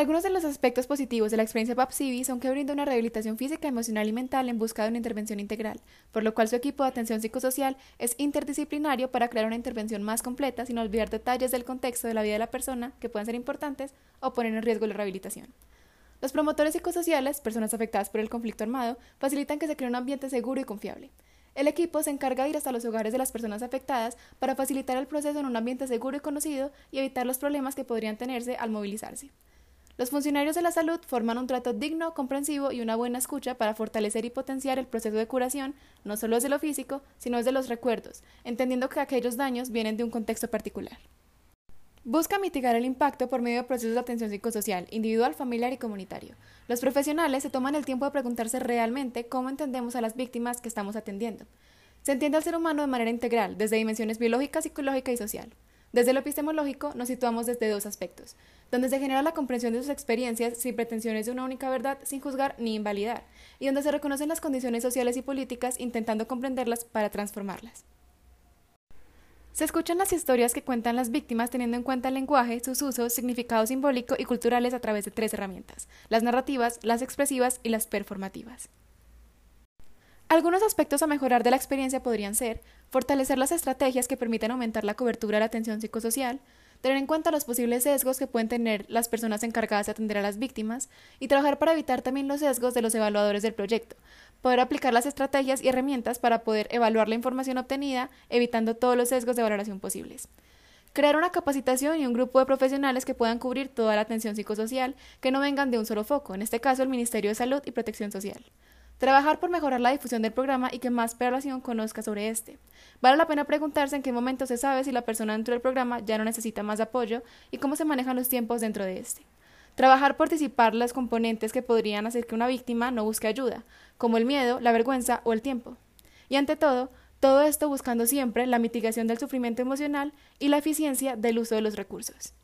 Algunos de los aspectos positivos de la experiencia PAPSIVI son que brinda una rehabilitación física, emocional y mental en busca de una intervención integral, por lo cual su equipo de atención psicosocial es interdisciplinario para crear una intervención más completa sin olvidar detalles del contexto de la vida de la persona que puedan ser importantes o poner en riesgo la rehabilitación. Los promotores psicosociales, personas afectadas por el conflicto armado, facilitan que se cree un ambiente seguro y confiable. El equipo se encarga de ir hasta los hogares de las personas afectadas para facilitar el proceso en un ambiente seguro y conocido y evitar los problemas que podrían tenerse al movilizarse. Los funcionarios de la salud forman un trato digno, comprensivo y una buena escucha para fortalecer y potenciar el proceso de curación, no solo desde lo físico, sino desde los recuerdos, entendiendo que aquellos daños vienen de un contexto particular. Busca mitigar el impacto por medio de procesos de atención psicosocial, individual, familiar y comunitario. Los profesionales se toman el tiempo de preguntarse realmente cómo entendemos a las víctimas que estamos atendiendo. Se entiende al ser humano de manera integral, desde dimensiones biológica, psicológica y social. Desde lo epistemológico nos situamos desde dos aspectos, donde se genera la comprensión de sus experiencias sin pretensiones de una única verdad, sin juzgar ni invalidar, y donde se reconocen las condiciones sociales y políticas intentando comprenderlas para transformarlas. Se escuchan las historias que cuentan las víctimas teniendo en cuenta el lenguaje, sus usos, significado simbólico y culturales a través de tres herramientas, las narrativas, las expresivas y las performativas. Algunos aspectos a mejorar de la experiencia podrían ser fortalecer las estrategias que permiten aumentar la cobertura de la atención psicosocial, tener en cuenta los posibles sesgos que pueden tener las personas encargadas de atender a las víctimas y trabajar para evitar también los sesgos de los evaluadores del proyecto, poder aplicar las estrategias y herramientas para poder evaluar la información obtenida, evitando todos los sesgos de valoración posibles. Crear una capacitación y un grupo de profesionales que puedan cubrir toda la atención psicosocial, que no vengan de un solo foco, en este caso el Ministerio de Salud y Protección Social. Trabajar por mejorar la difusión del programa y que más población conozca sobre este. Vale la pena preguntarse en qué momento se sabe si la persona dentro del programa ya no necesita más apoyo y cómo se manejan los tiempos dentro de este. Trabajar por disipar las componentes que podrían hacer que una víctima no busque ayuda, como el miedo, la vergüenza o el tiempo. Y ante todo, todo esto buscando siempre la mitigación del sufrimiento emocional y la eficiencia del uso de los recursos.